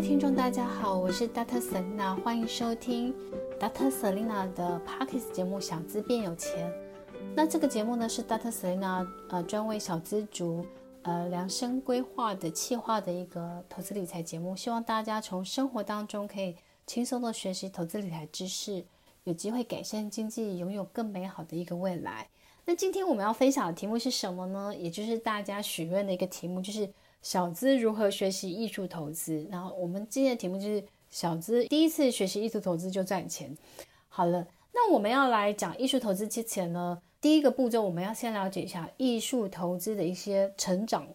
听众，大家好，我是 Dr. Selena，欢迎收听 Dr. Selena 的 Podcast 节目《小资变有钱》。那这个节目呢，是 Dr. Selena 呃专为小资族呃量身规划的企划的一个投资理财节目，希望大家从生活当中可以轻松的学习投资理财知识，有机会改善经济，拥有更美好的一个未来。那今天我们要分享的题目是什么呢？也就是大家许愿的一个题目，就是。小资如何学习艺术投资？然后我们今天的题目就是小资第一次学习艺术投资就赚钱。好了，那我们要来讲艺术投资之前呢，第一个步骤我们要先了解一下艺术投资的一些成长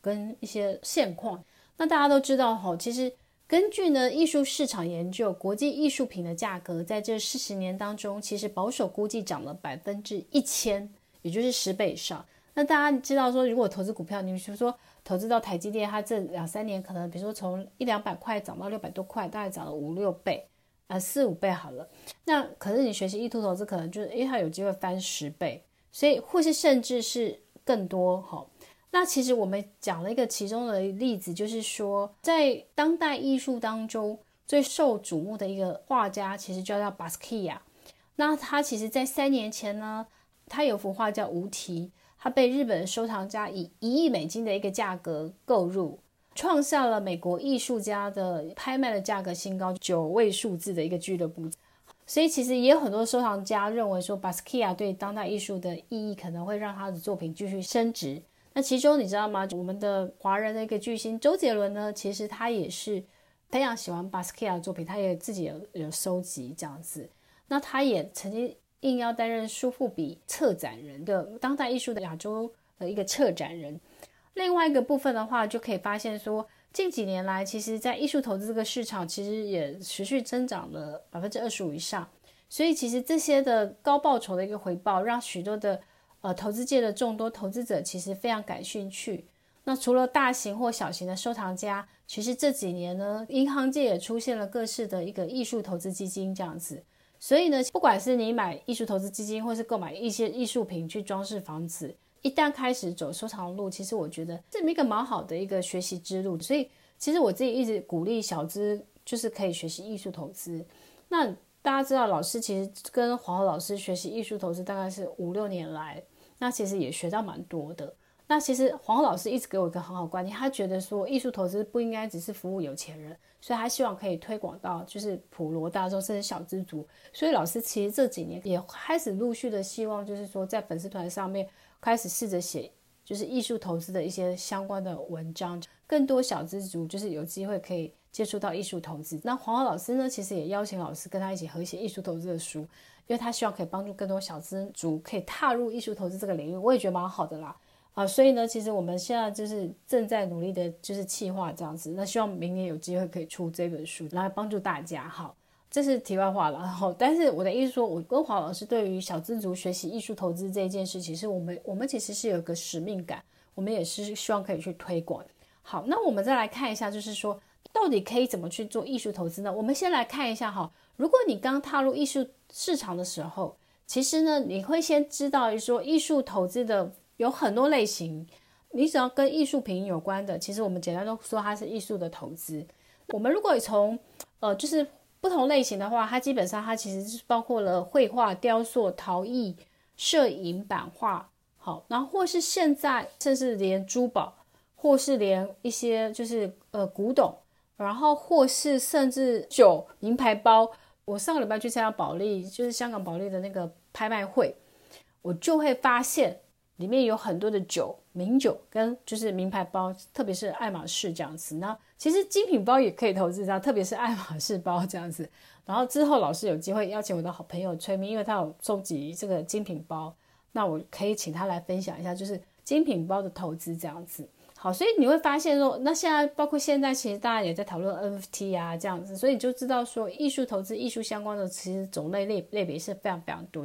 跟一些现况。那大家都知道哈，其实根据呢艺术市场研究，国际艺术品的价格在这四十年当中，其实保守估计涨了百分之一千，也就是十倍以上。那大家知道说，如果投资股票，你比如说。投资到台积电，它这两三年可能，比如说从一两百块涨到六百多块，大概涨了五六倍，呃，四五倍好了。那可是你学习艺术投资，可能就是，诶，它有机会翻十倍，所以或是甚至是更多哈。那其实我们讲了一个其中的例子，就是说，在当代艺术当中最受瞩目的一个画家，其实就叫巴斯克亚。那他其实在三年前呢，他有幅画叫《无题》。他被日本收藏家以一亿美金的一个价格购入，创下了美国艺术家的拍卖的价格新高，九位数字的一个俱乐部。所以其实也有很多收藏家认为说，巴斯克亚对当代艺术的意义可能会让他的作品继续升值。那其中你知道吗？我们的华人的一个巨星周杰伦呢，其实他也是非常喜欢巴斯克亚的作品，他也自己有有收集这样子。那他也曾经。应邀担任苏富比策展人的当代艺术的亚洲的一个策展人。另外一个部分的话，就可以发现说，近几年来，其实在艺术投资这个市场，其实也持续增长了百分之二十五以上。所以，其实这些的高报酬的一个回报，让许多的呃投资界的众多投资者其实非常感兴趣。那除了大型或小型的收藏家，其实这几年呢，银行界也出现了各式的一个艺术投资基金这样子。所以呢，不管是你买艺术投资基金，或是购买一些艺术品去装饰房子，一旦开始走收藏路，其实我觉得这是一个蛮好的一个学习之路。所以，其实我自己一直鼓励小资，就是可以学习艺术投资。那大家知道，老师其实跟黄老师学习艺术投资大概是五六年来，那其实也学到蛮多的。那其实黄老师一直给我一个很好观念，他觉得说艺术投资不应该只是服务有钱人，所以他希望可以推广到就是普罗大众，甚至小资族。所以老师其实这几年也开始陆续的希望，就是说在粉丝团上面开始试着写就是艺术投资的一些相关的文章，更多小资族就是有机会可以接触到艺术投资。那黄老师呢，其实也邀请老师跟他一起合写艺术投资的书，因为他希望可以帮助更多小资族可以踏入艺术投资这个领域。我也觉得蛮好的啦。啊，所以呢，其实我们现在就是正在努力的，就是企划这样子。那希望明年有机会可以出这本书来帮助大家。好，这是题外话了。然后，但是我的意思说，我跟黄老师对于小资族学习艺术投资这一件事，其实我们我们其实是有个使命感，我们也是希望可以去推广。好，那我们再来看一下，就是说到底可以怎么去做艺术投资呢？我们先来看一下哈，如果你刚踏入艺术市场的时候，其实呢，你会先知道说艺术投资的。有很多类型，你只要跟艺术品有关的，其实我们简单都说它是艺术的投资。我们如果从呃就是不同类型的话，它基本上它其实是包括了绘画、雕塑、陶艺、摄影、版画，好，然后或是现在甚至连珠宝，或是连一些就是呃古董，然后或是甚至酒、名牌包。我上个礼拜去参加保利，就是香港保利的那个拍卖会，我就会发现。里面有很多的酒，名酒跟就是名牌包，特别是爱马仕这样子。那其实精品包也可以投资它，特别是爱马仕包这样子。然后之后老师有机会邀请我的好朋友崔明，因为他有收集这个精品包，那我可以请他来分享一下，就是精品包的投资这样子。好，所以你会发现说，那现在包括现在其实大家也在讨论 NFT 啊这样子，所以你就知道说艺术投资、艺术相关的其实种类类类别是非常非常多。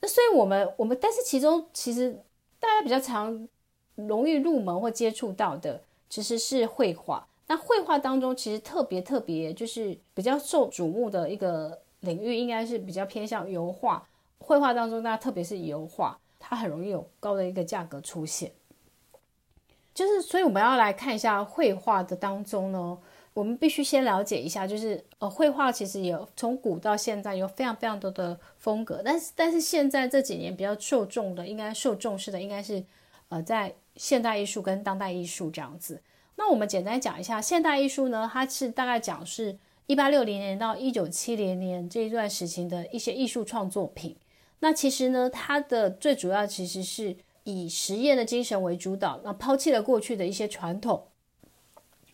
那所以我们我们但是其中其实。大家比较常容易入门或接触到的，其实是绘画。那绘画当中，其实特别特别就是比较受瞩目的一个领域，应该是比较偏向油画。绘画当中，大家特别是油画，它很容易有高的一个价格出现。就是，所以我们要来看一下绘画的当中呢，我们必须先了解一下，就是呃，绘画其实有从古到现在有非常非常多的风格，但是但是现在这几年比较受重的，应该受重视的应该是呃，在现代艺术跟当代艺术这样子。那我们简单讲一下现代艺术呢，它是大概讲是一八六零年到一九七零年这一段时期的一些艺术创作品。那其实呢，它的最主要其实是以实验的精神为主导，那抛弃了过去的一些传统。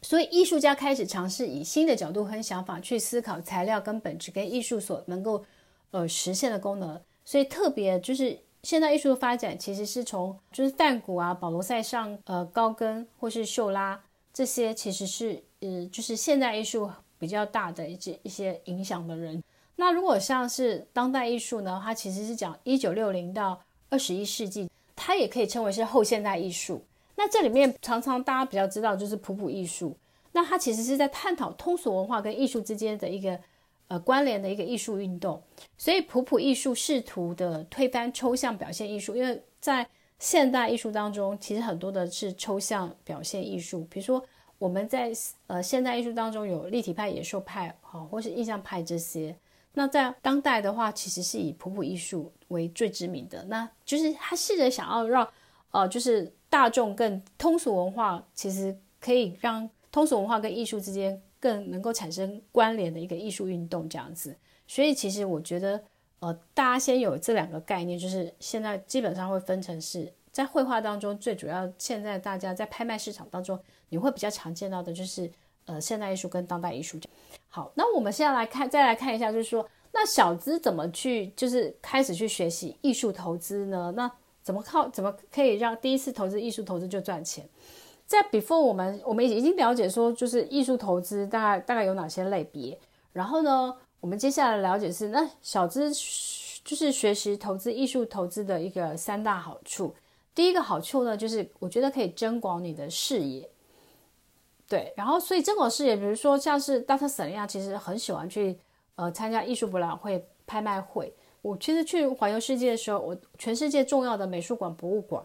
所以，艺术家开始尝试以新的角度和想法去思考材料跟本质跟艺术所能够呃实现的功能。所以，特别就是现代艺术的发展，其实是从就是梵谷啊、保罗·塞尚、呃高更或是秀拉这些，其实是呃就是现代艺术比较大的一些一些影响的人。那如果像是当代艺术呢，它其实是讲一九六零到二十一世纪，它也可以称为是后现代艺术。那这里面常常大家比较知道就是普普艺术，那它其实是在探讨通俗文化跟艺术之间的一个呃关联的一个艺术运动，所以普普艺术试图的推翻抽象表现艺术，因为在现代艺术当中，其实很多的是抽象表现艺术，比如说我们在呃现代艺术当中有立体派、野兽派，好，或是印象派这些，那在当代的话，其实是以普普艺术为最知名的，那就是他试着想要让呃就是。大众更通俗文化，其实可以让通俗文化跟艺术之间更能够产生关联的一个艺术运动这样子。所以其实我觉得，呃，大家先有这两个概念，就是现在基本上会分成是在绘画当中最主要，现在大家在拍卖市场当中你会比较常见到的就是呃现代艺术跟当代艺术。好，那我们现在来看，再来看一下，就是说那小资怎么去就是开始去学习艺术投资呢？那怎么靠？怎么可以让第一次投资艺术投资就赚钱？在 before 我们我们已经了解说，就是艺术投资大概大概有哪些类别。然后呢，我们接下来了解是那小资就是学习投资艺术投资的一个三大好处。第一个好处呢，就是我觉得可以增广你的视野。对，然后所以增广视野，比如说像是 Dr. Selena 其实很喜欢去呃参加艺术博览会、拍卖会。我其实去环游世界的时候，我全世界重要的美术馆、博物馆，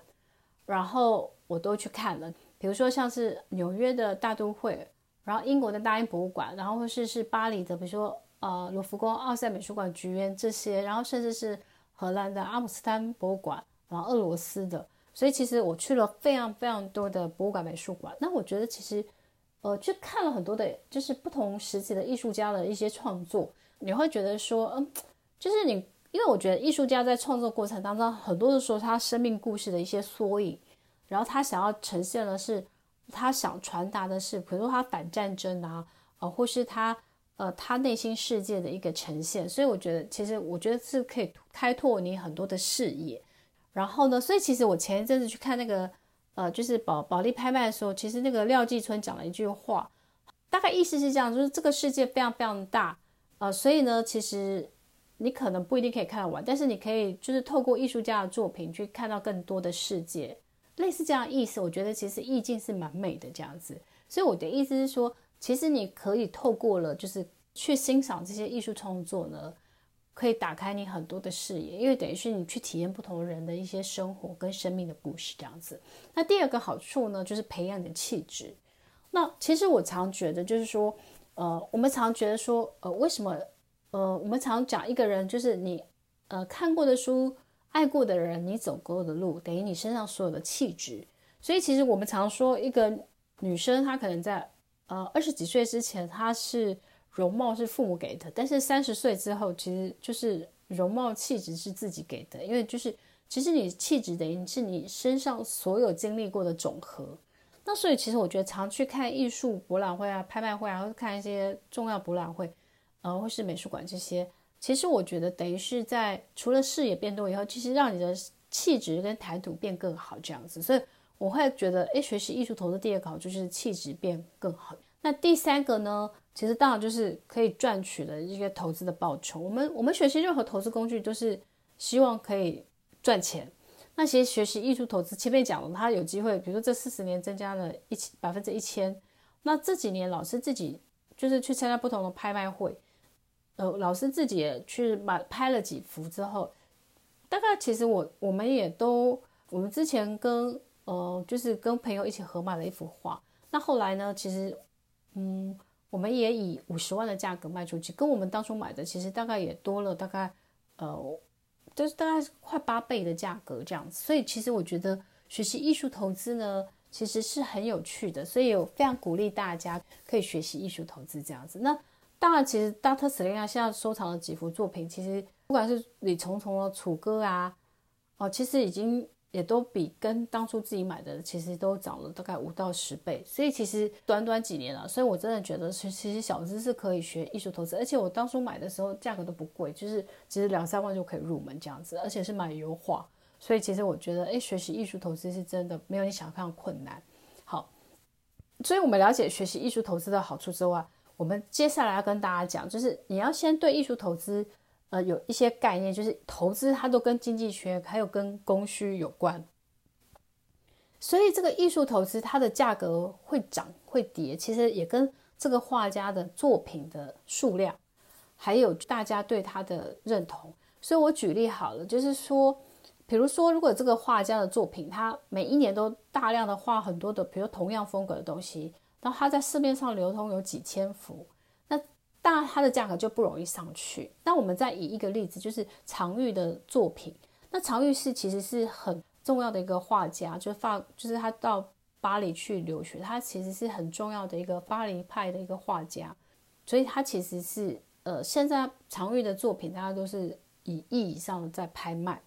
然后我都去看了。比如说像是纽约的大都会，然后英国的大英博物馆，然后或是是巴黎的，比如说呃罗浮宫、奥赛美术馆、橘园这些，然后甚至是荷兰的阿姆斯丹博物馆，然后俄罗斯的。所以其实我去了非常非常多的博物馆、美术馆。那我觉得其实呃去看了很多的，就是不同时期的艺术家的一些创作，你会觉得说，嗯，就是你。因为我觉得艺术家在创作过程当中，很多的时候他生命故事的一些缩影，然后他想要呈现的是，他想传达的是，比如说他反战争啊，呃，或是他呃他内心世界的一个呈现。所以我觉得，其实我觉得是可以开拓你很多的视野。然后呢，所以其实我前一阵子去看那个呃，就是保保利拍卖的时候，其实那个廖继春讲了一句话，大概意思是这样，就是这个世界非常非常大，呃，所以呢，其实。你可能不一定可以看得完，但是你可以就是透过艺术家的作品去看到更多的世界，类似这样意思。我觉得其实意境是蛮美的这样子，所以我的意思是说，其实你可以透过了就是去欣赏这些艺术创作呢，可以打开你很多的视野，因为等于是你去体验不同人的一些生活跟生命的故事这样子。那第二个好处呢，就是培养你的气质。那其实我常觉得就是说，呃，我们常觉得说，呃，为什么？呃，我们常讲一个人就是你，呃，看过的书、爱过的人、你走过的路，等于你身上所有的气质。所以其实我们常说，一个女生她可能在呃二十几岁之前，她是容貌是父母给的，但是三十岁之后，其实就是容貌气质是自己给的，因为就是其实你气质等于是你身上所有经历过的总和。那所以其实我觉得常去看艺术博览会啊、拍卖会啊，或者看一些重要博览会。呃，或是美术馆这些，其实我觉得等于是在除了视野变多以后，其实让你的气质跟谈吐变更好这样子。所以我会觉得，诶，学习艺术投资第二个好就是气质变更好。那第三个呢，其实当然就是可以赚取的一些投资的报酬。我们我们学习任何投资工具都是希望可以赚钱。那其实学习艺术投资，前面讲了，他有机会，比如说这四十年增加了一千百分之一千，那这几年老师自己就是去参加不同的拍卖会。呃，老师自己也去买拍了几幅之后，大概其实我我们也都，我们之前跟呃就是跟朋友一起合买了一幅画。那后来呢，其实嗯，我们也以五十万的价格卖出去，跟我们当初买的其实大概也多了大概呃，就是大概快八倍的价格这样子。所以其实我觉得学习艺术投资呢，其实是很有趣的，所以我非常鼓励大家可以学习艺术投资这样子。那当然，其实 Dr. Selena 现在收藏的几幅作品，其实不管是李重重的楚歌啊，哦，其实已经。也都比跟当初自己买的其实都涨了大概五到十倍，所以其实短短几年了，所以我真的觉得其实小资是可以学艺术投资，而且我当初买的时候价格都不贵，就是其实两三万就可以入门这样子，而且是买油画，所以其实我觉得诶，学习艺术投资是真的没有你想象困难。好，所以我们了解学习艺术投资的好处之外，我们接下来要跟大家讲，就是你要先对艺术投资。呃，有一些概念，就是投资它都跟经济学还有跟供需有关，所以这个艺术投资它的价格会涨会跌，其实也跟这个画家的作品的数量，还有大家对他的认同。所以我举例好了，就是说，比如说，如果这个画家的作品，他每一年都大量的画很多的，比如同样风格的东西，然后它在市面上流通有几千幅。那当然，它的价格就不容易上去。那我们再以一个例子，就是常玉的作品。那常玉是其实是很重要的一个画家，就法，就是他到巴黎去留学，他其实是很重要的一个巴黎派的一个画家。所以他其实是呃，现在常玉的作品，大家都是以亿以上的在拍卖。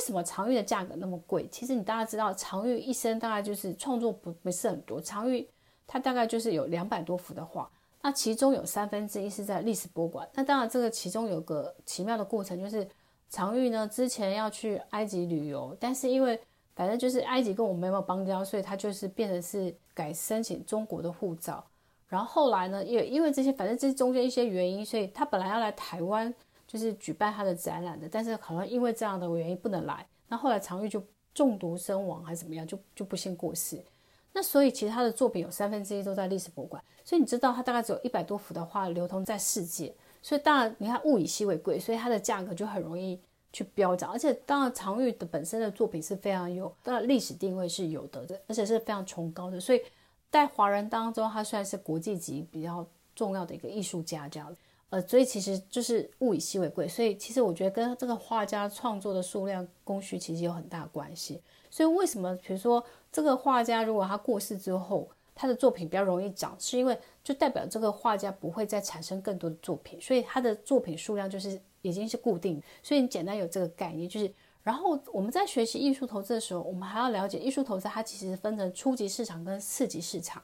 为什么常玉的价格那么贵？其实你大家知道，常玉一生大概就是创作不不是很多，常玉。它大概就是有两百多幅的画，那其中有三分之一是在历史博物馆。那当然，这个其中有个奇妙的过程，就是常玉呢之前要去埃及旅游，但是因为反正就是埃及跟我们没有邦交，所以他就是变成是改申请中国的护照。然后后来呢，也因为这些，反正这中间一些原因，所以他本来要来台湾就是举办他的展览的，但是好像因为这样的原因不能来。那后来常玉就中毒身亡还是怎么样，就就不幸过世。那所以其实他的作品有三分之一都在历史博物馆，所以你知道他大概只有一百多幅的画流通在世界，所以当然你看物以稀为贵，所以它的价格就很容易去飙涨。而且当然常玉的本身的作品是非常有，当然历史定位是有的，而且是非常崇高的，所以在华人当中他算是国际级比较重要的一个艺术家这样。呃，所以其实就是物以稀为贵，所以其实我觉得跟这个画家创作的数量供需其实有很大关系。所以为什么比如说？这个画家如果他过世之后，他的作品比较容易涨，是因为就代表这个画家不会再产生更多的作品，所以他的作品数量就是已经是固定。所以你简单有这个概念，就是然后我们在学习艺术投资的时候，我们还要了解艺术投资它其实分成初级市场跟次级市场。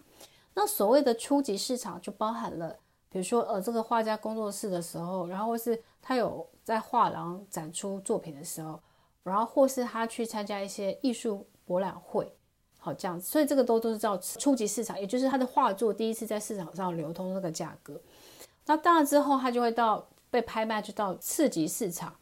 那所谓的初级市场就包含了，比如说呃这个画家工作室的时候，然后或是他有在画廊展出作品的时候，然后或是他去参加一些艺术博览会。好，这样子，所以这个都都是叫初级市场，也就是他的画作第一次在市场上流通那个价格。那当然之后，他就会到被拍卖，就到次级市场。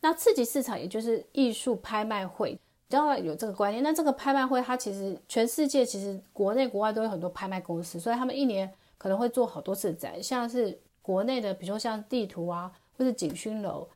那次级市场也就是艺术拍卖会，只要有这个观念。那这个拍卖会，它其实全世界其实国内国外都有很多拍卖公司，所以他们一年可能会做好多次展。像是国内的，比如说像地图啊，或是景薰楼、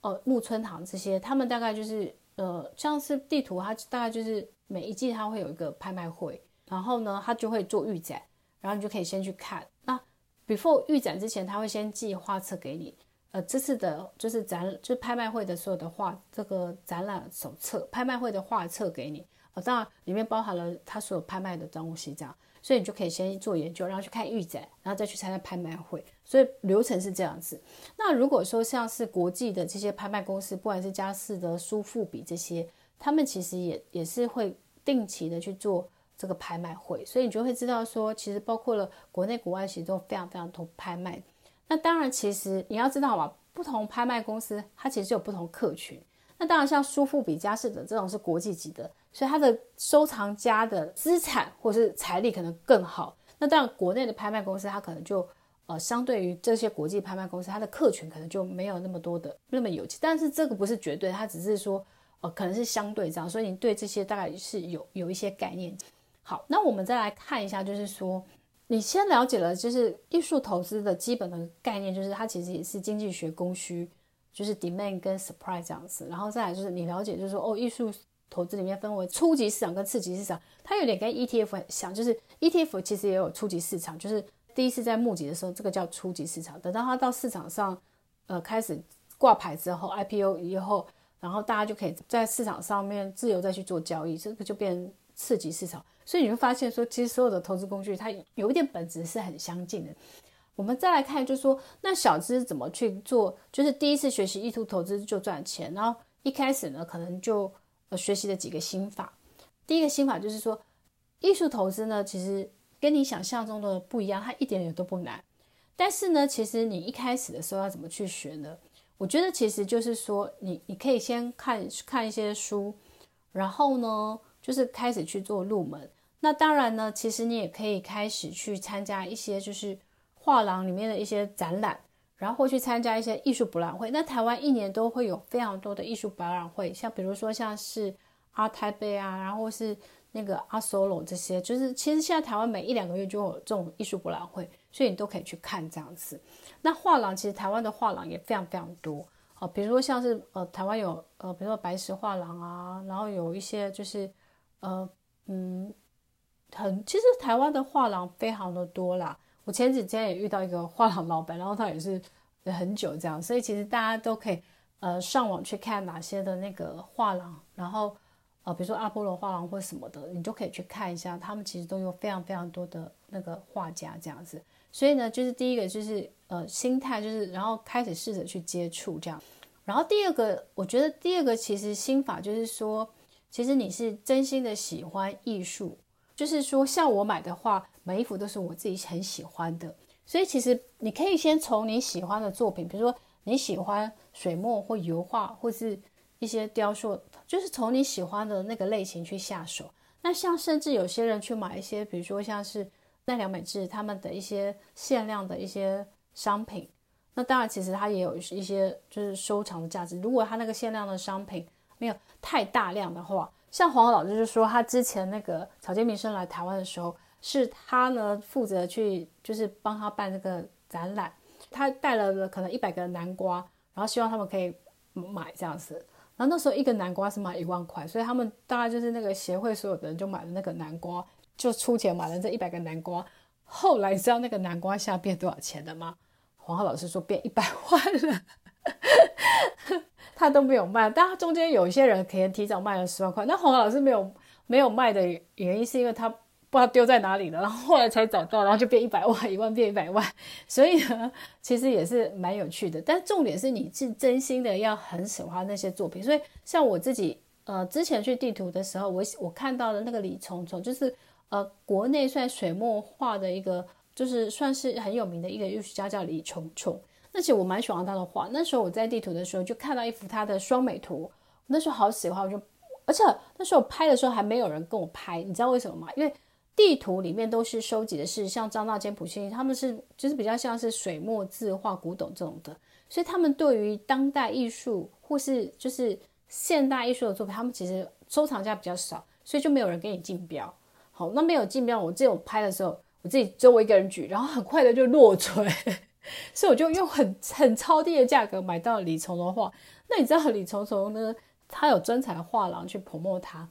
哦木村堂这些，他们大概就是呃，像是地图，它大概就是。每一季它会有一个拍卖会，然后呢，他就会做预展，然后你就可以先去看。那 before 预展之前，他会先寄画册给你。呃，这次的就是展，就是拍卖会的所有的画，这个展览手册、拍卖会的画册给你。呃，当然里面包含了他所有拍卖的东西，这样，所以你就可以先做研究，然后去看预展，然后再去参加拍卖会。所以流程是这样子。那如果说像是国际的这些拍卖公司，不管是佳士得、苏富比这些。他们其实也也是会定期的去做这个拍卖会，所以你就会知道说，其实包括了国内国外，其实都非常非常多拍卖。那当然，其实你要知道嘛，不同拍卖公司它其实有不同客群。那当然，像苏富比、佳士得这种是国际级的，所以它的收藏家的资产或是财力可能更好。那当然，国内的拍卖公司它可能就呃，相对于这些国际拍卖公司，它的客群可能就没有那么多的那么有钱。但是这个不是绝对，它只是说。呃，可能是相对这样，所以你对这些大概是有有一些概念。好，那我们再来看一下，就是说，你先了解了就是艺术投资的基本的概念，就是它其实也是经济学供需，就是 demand 跟 supply 这样子。然后再来就是你了解，就是说哦，艺术投资里面分为初级市场跟次级市场，它有点跟 ETF 很像，就是 ETF 其实也有初级市场，就是第一次在募集的时候，这个叫初级市场，等到它到市场上，呃，开始挂牌之后，IPO 以后，然后大家就可以在市场上面自由再去做交易，这个就变次级市场。所以你会发现说，其实所有的投资工具它有一点本质是很相近的。我们再来看，就是说，那小资怎么去做？就是第一次学习艺术投资就赚钱，然后一开始呢，可能就呃学习的几个心法。第一个心法就是说，艺术投资呢，其实跟你想象中的不一样，它一点也都不难。但是呢，其实你一开始的时候要怎么去学呢？我觉得其实就是说，你你可以先看看一些书，然后呢，就是开始去做入门。那当然呢，其实你也可以开始去参加一些就是。画廊里面的一些展览，然后会去参加一些艺术博览会。那台湾一年都会有非常多的艺术博览会，像比如说像是阿台北啊，然后是那个阿 Solo 这些，就是其实现在台湾每一两个月就有这种艺术博览会，所以你都可以去看这样子。那画廊其实台湾的画廊也非常非常多哦，比如说像是呃台湾有呃比如说白石画廊啊，然后有一些就是呃嗯很其实台湾的画廊非常的多啦。我前几天也遇到一个画廊老板，然后他也是很久这样，所以其实大家都可以呃上网去看哪些的那个画廊，然后呃比如说阿波罗画廊或什么的，你都可以去看一下，他们其实都有非常非常多的那个画家这样子。所以呢，就是第一个就是呃心态就是，然后开始试着去接触这样，然后第二个我觉得第二个其实心法就是说，其实你是真心的喜欢艺术，就是说像我买的话。每一幅都是我自己很喜欢的，所以其实你可以先从你喜欢的作品，比如说你喜欢水墨或油画，或是一些雕塑，就是从你喜欢的那个类型去下手。那像甚至有些人去买一些，比如说像是奈良美智他们的一些限量的一些商品，那当然其实它也有一些就是收藏的价值。如果他那个限量的商品没有太大量的话，像黄老师就说他之前那个草间弥生来台湾的时候。是他呢负责去，就是帮他办这个展览。他带了可能一百个南瓜，然后希望他们可以买这样子。然后那时候一个南瓜是卖一万块，所以他们大概就是那个协会所有的人就买了那个南瓜，就出钱买了这一百个南瓜。后来你知道那个南瓜现在变多少钱了吗？黄浩老师说变一百万了，他都没有卖。但中间有一些人可能提早卖了十万块，那黄老师没有没有卖的原因是因为他。不知道丢在哪里了，然后后来才找到，然后就变一百万，一万变一百万，所以呢，其实也是蛮有趣的。但重点是你是真心的要很喜欢那些作品，所以像我自己，呃，之前去地图的时候，我我看到的那个李虫虫，就是呃，国内算水墨画的一个，就是算是很有名的一个艺术家，叫李虫虫。而且我蛮喜欢他的画。那时候我在地图的时候就看到一幅他的双美图，那时候好喜欢，我就，而且那时候拍的时候还没有人跟我拍，你知道为什么吗？因为地图里面都是收集的是像张大千、普信，他们是就是比较像是水墨字画、古董这种的，所以他们对于当代艺术或是就是现代艺术的作品，他们其实收藏家比较少，所以就没有人给你竞标。好，那没有竞标，我自己有拍的时候，我自己只有我一个人举，然后很快的就落锤，所以我就用很很超低的价格买到李虫的画。那你知道李虫虫呢？他有专采画廊去捧墨他。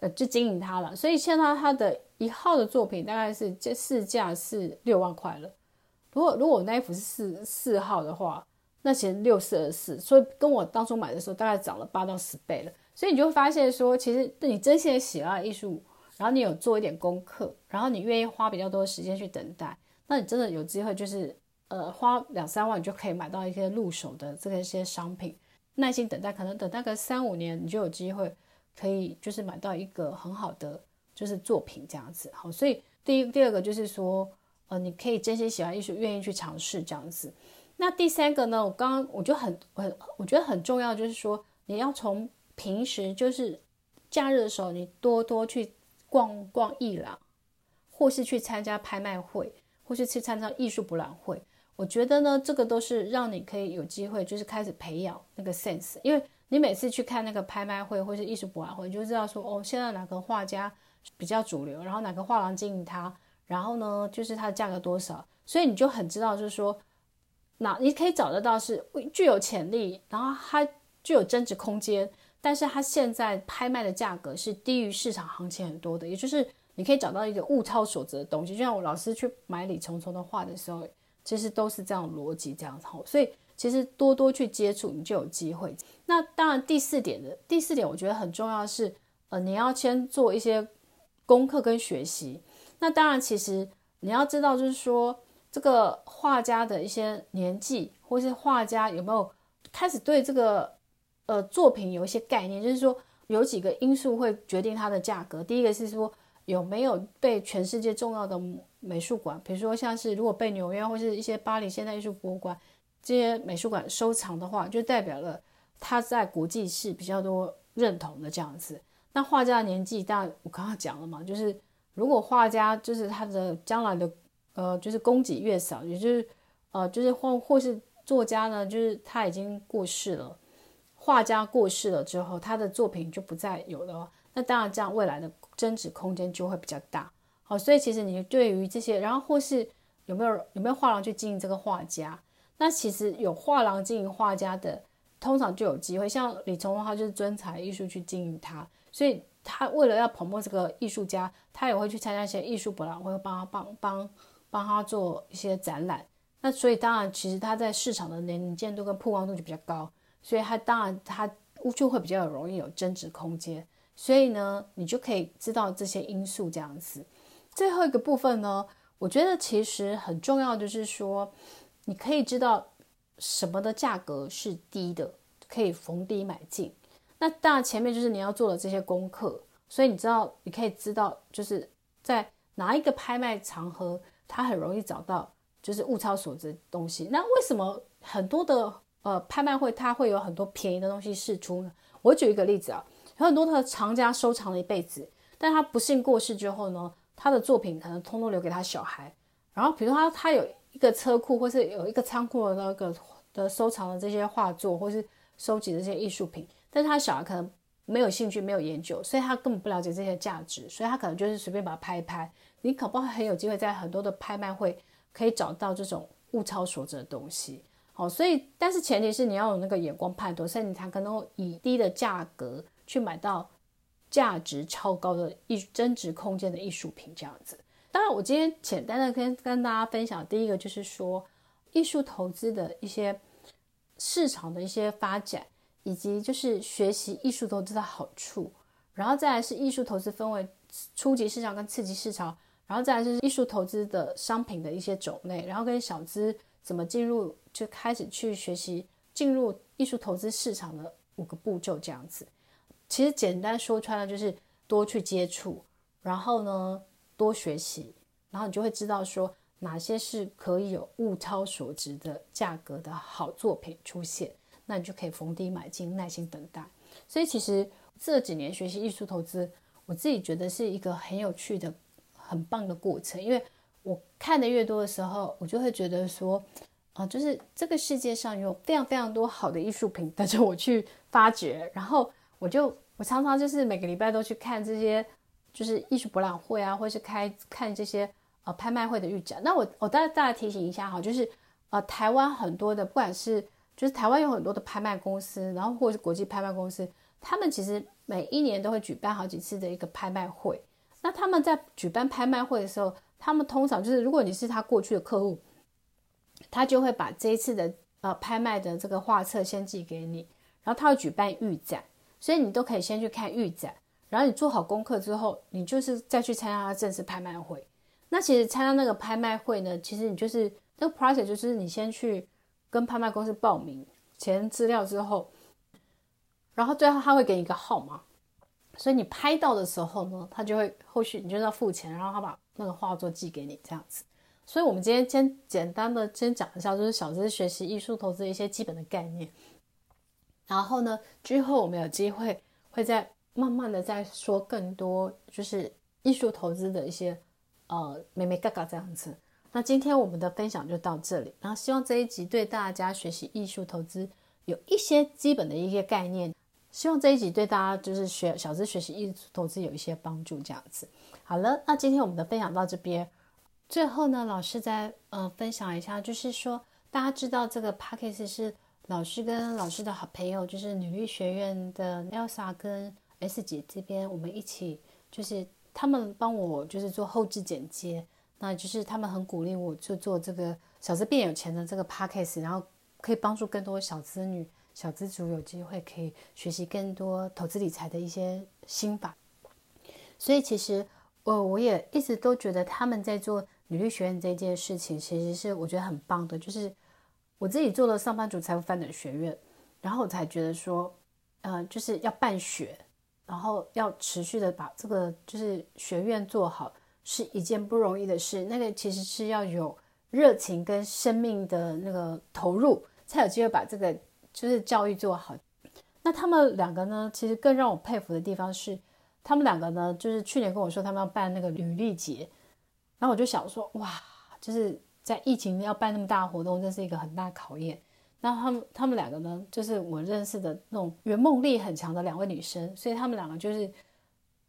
呃，就经营他了，所以现在他的一号的作品大概是这市价是六万块了。如果如果我那一幅是四四号的话，那其实六四二四，所以跟我当初买的时候大概涨了八到十倍了。所以你就会发现说，其实你真心的喜爱艺术，然后你有做一点功课，然后你愿意花比较多的时间去等待，那你真的有机会就是呃花两三万，你就可以买到一些入手的这个一些商品。耐心等待，可能等待个三五年，你就有机会。可以就是买到一个很好的就是作品这样子，好，所以第一第二个就是说，呃，你可以真心喜欢艺术，愿意去尝试这样子。那第三个呢，我刚刚我就很很我觉得很重要，就是说你要从平时就是假日的时候，你多多去逛逛艺廊，或是去参加拍卖会，或是去参加艺术博览会。我觉得呢，这个都是让你可以有机会就是开始培养那个 sense，因为。你每次去看那个拍卖会或是艺术博览会，你就知道说哦，现在哪个画家比较主流，然后哪个画廊经营它，然后呢，就是它的价格多少，所以你就很知道，就是说，那你可以找得到是具有潜力，然后它具有增值空间，但是它现在拍卖的价格是低于市场行情很多的，也就是你可以找到一个物超所值的东西。就像我老师去买李重重的画的时候，其实都是这样逻辑这样子。所以其实多多去接触，你就有机会。那当然第四点的第四点，我觉得很重要是，呃，你要先做一些功课跟学习。那当然，其实你要知道，就是说这个画家的一些年纪，或是画家有没有开始对这个呃作品有一些概念，就是说有几个因素会决定它的价格。第一个是说有没有被全世界重要的美术馆，比如说像是如果被纽约或是一些巴黎现代艺术博物馆这些美术馆收藏的话，就代表了他在国际是比较多认同的这样子。那画家的年纪，大我刚刚讲了嘛，就是如果画家就是他的将来的呃，就是供给越少，也就是呃，就是或或是作家呢，就是他已经过世了，画家过世了之后，他的作品就不再有了，那当然这样未来的增值空间就会比较大。好，所以其实你对于这些，然后或是有没有有没有画廊去经营这个画家，那其实有画廊经营画家的，通常就有机会。像李崇文，他就是专才艺术去经营他。所以他为了要捧墨这个艺术家，他也会去参加一些艺术博览会，帮他帮帮帮他做一些展览。那所以当然，其实他在市场的能见度跟曝光度就比较高，所以他当然他就会比较容易有增值空间。所以呢，你就可以知道这些因素这样子。最后一个部分呢，我觉得其实很重要，就是说你可以知道什么的价格是低的，可以逢低买进。那当然，前面就是你要做的这些功课，所以你知道，你可以知道，就是在哪一个拍卖场合，它很容易找到就是物超所值的东西。那为什么很多的呃拍卖会它会有很多便宜的东西释出呢？我举一个例子啊，有很多的藏家收藏了一辈子，但他不幸过世之后呢，他的作品可能通通留给他小孩。然后比如说他他有一个车库，或是有一个仓库的那个的收藏的这些画作，或是收集的这些艺术品。但是他小孩可能没有兴趣，没有研究，所以他根本不了解这些价值，所以他可能就是随便把它拍一拍。你可不很有机会在很多的拍卖会可以找到这种物超所值的东西。好，所以但是前提是你要有那个眼光判断，所以你才可能以低的价格去买到价值超高的艺增值空间的艺术品这样子。当然，我今天简单的跟跟大家分享，第一个就是说艺术投资的一些市场的一些发展。以及就是学习艺术投资的好处，然后再来是艺术投资分为初级市场跟次级市场，然后再来是艺术投资的商品的一些种类，然后跟小资怎么进入，就开始去学习进入艺术投资市场的五个步骤这样子。其实简单说穿了就是多去接触，然后呢多学习，然后你就会知道说哪些是可以有物超所值的价格的好作品出现。那你就可以逢低买进，耐心等待。所以其实这几年学习艺术投资，我自己觉得是一个很有趣的、很棒的过程。因为我看的越多的时候，我就会觉得说，啊、就是这个世界上有非常非常多好的艺术品等着我去发掘。然后我就我常常就是每个礼拜都去看这些，就是艺术博览会啊，或是开看这些呃拍卖会的预展。那我我大大家提醒一下哈，就是呃台湾很多的不管是就是台湾有很多的拍卖公司，然后或者是国际拍卖公司，他们其实每一年都会举办好几次的一个拍卖会。那他们在举办拍卖会的时候，他们通常就是如果你是他过去的客户，他就会把这一次的呃拍卖的这个画册先寄给你，然后他会举办预展，所以你都可以先去看预展，然后你做好功课之后，你就是再去参加正式拍卖会。那其实参加那个拍卖会呢，其实你就是那个 process 就是你先去。跟拍卖公司报名填资料之后，然后最后他会给你一个号码，所以你拍到的时候呢，他就会后续你就要付钱，然后他把那个画作寄给你这样子。所以，我们今天先简单的先讲一下，就是小资学习艺术投资的一些基本的概念。然后呢，之后我们有机会会再慢慢的再说更多，就是艺术投资的一些呃美眉嘎嘎这样子。那今天我们的分享就到这里，然后希望这一集对大家学习艺术投资有一些基本的一些概念，希望这一集对大家就是学小资学习艺术投资有一些帮助，这样子。好了，那今天我们的分享到这边，最后呢，老师再呃分享一下，就是说大家知道这个 Podcast 是老师跟老师的好朋友，就是女力学院的 Elsa 跟 S 姐这边，我们一起就是他们帮我就是做后置剪接，那就是他们很鼓励我就做这个小资变有钱的这个 Podcast，然后可以帮助更多小资女、小资族有机会可以学习更多投资理财的一些心法。所以其实我我也一直都觉得他们在做女力学院这件事情，其实是我觉得很棒的。就是我自己做了上班族财富翻转学院，然后我才觉得说，呃，就是要办学，然后要持续的把这个就是学院做好，是一件不容易的事。那个其实是要有热情跟生命的那个投入，才有机会把这个就是教育做好。那他们两个呢，其实更让我佩服的地方是。他们两个呢，就是去年跟我说他们要办那个履历节，然后我就想说，哇，就是在疫情要办那么大的活动，这是一个很大的考验。那他们他们两个呢，就是我认识的那种圆梦力很强的两位女生，所以他们两个就是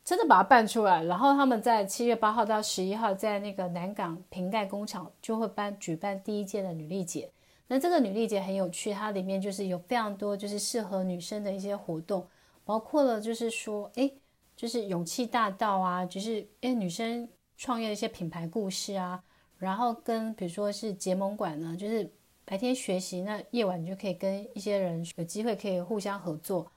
真的把它办出来。然后他们在七月八号到十一号，在那个南港瓶盖工厂就会办举办第一届的女力节。那这个女力节很有趣，它里面就是有非常多就是适合女生的一些活动，包括了就是说，哎。就是勇气大道啊，就是诶女生创业的一些品牌故事啊，然后跟比如说是结盟馆呢，就是白天学习，那夜晚你就可以跟一些人有机会可以互相合作，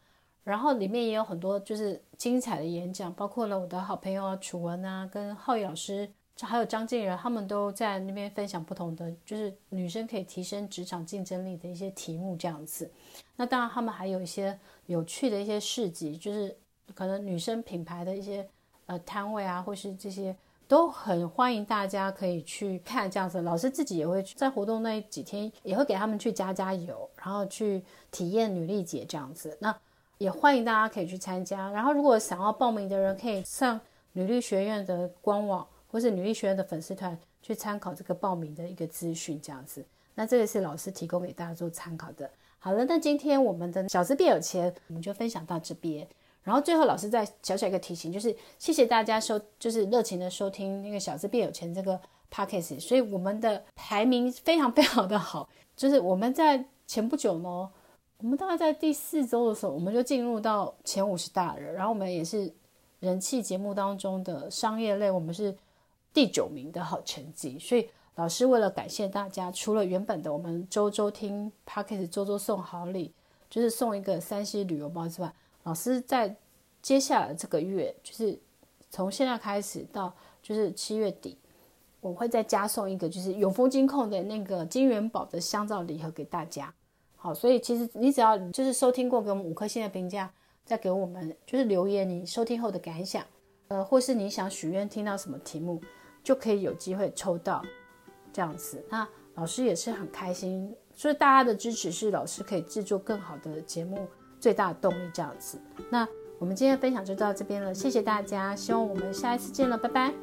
然后里面也有很多就是精彩的演讲，包括了我的好朋友啊楚文啊，跟浩宇老师，还有张静仁，他们都在那边分享不同的就是女生可以提升职场竞争力的一些题目这样子。那当然他们还有一些有趣的一些市集，就是。可能女生品牌的一些呃摊位啊，或是这些都很欢迎大家可以去看这样子。老师自己也会在活动那几天也会给他们去加加油，然后去体验女力节这样子。那也欢迎大家可以去参加。然后如果想要报名的人，可以上女力学院的官网或是女力学院的粉丝团去参考这个报名的一个资讯这样子。那这个是老师提供给大家做参考的。好了，那今天我们的小资变有钱，我们就分享到这边。然后最后，老师再小小一个提醒，就是谢谢大家收，就是热情的收听那个小资变有钱这个 podcast，所以我们的排名非常非常的好，就是我们在前不久呢，我们大概在第四周的时候，我们就进入到前五十大人，然后我们也是人气节目当中的商业类，我们是第九名的好成绩。所以老师为了感谢大家，除了原本的我们周周听 podcast，周周送好礼，就是送一个山西旅游包之外。老师在接下来这个月，就是从现在开始到就是七月底，我会再加送一个就是永丰金控的那个金元宝的香皂礼盒给大家。好，所以其实你只要就是收听过给我们五颗星的评价，再给我们就是留言你收听后的感想，呃，或是你想许愿听到什么题目，就可以有机会抽到这样子。那老师也是很开心，所以大家的支持是老师可以制作更好的节目。最大的动力这样子，那我们今天的分享就到这边了，谢谢大家，希望我们下一次见了，拜拜。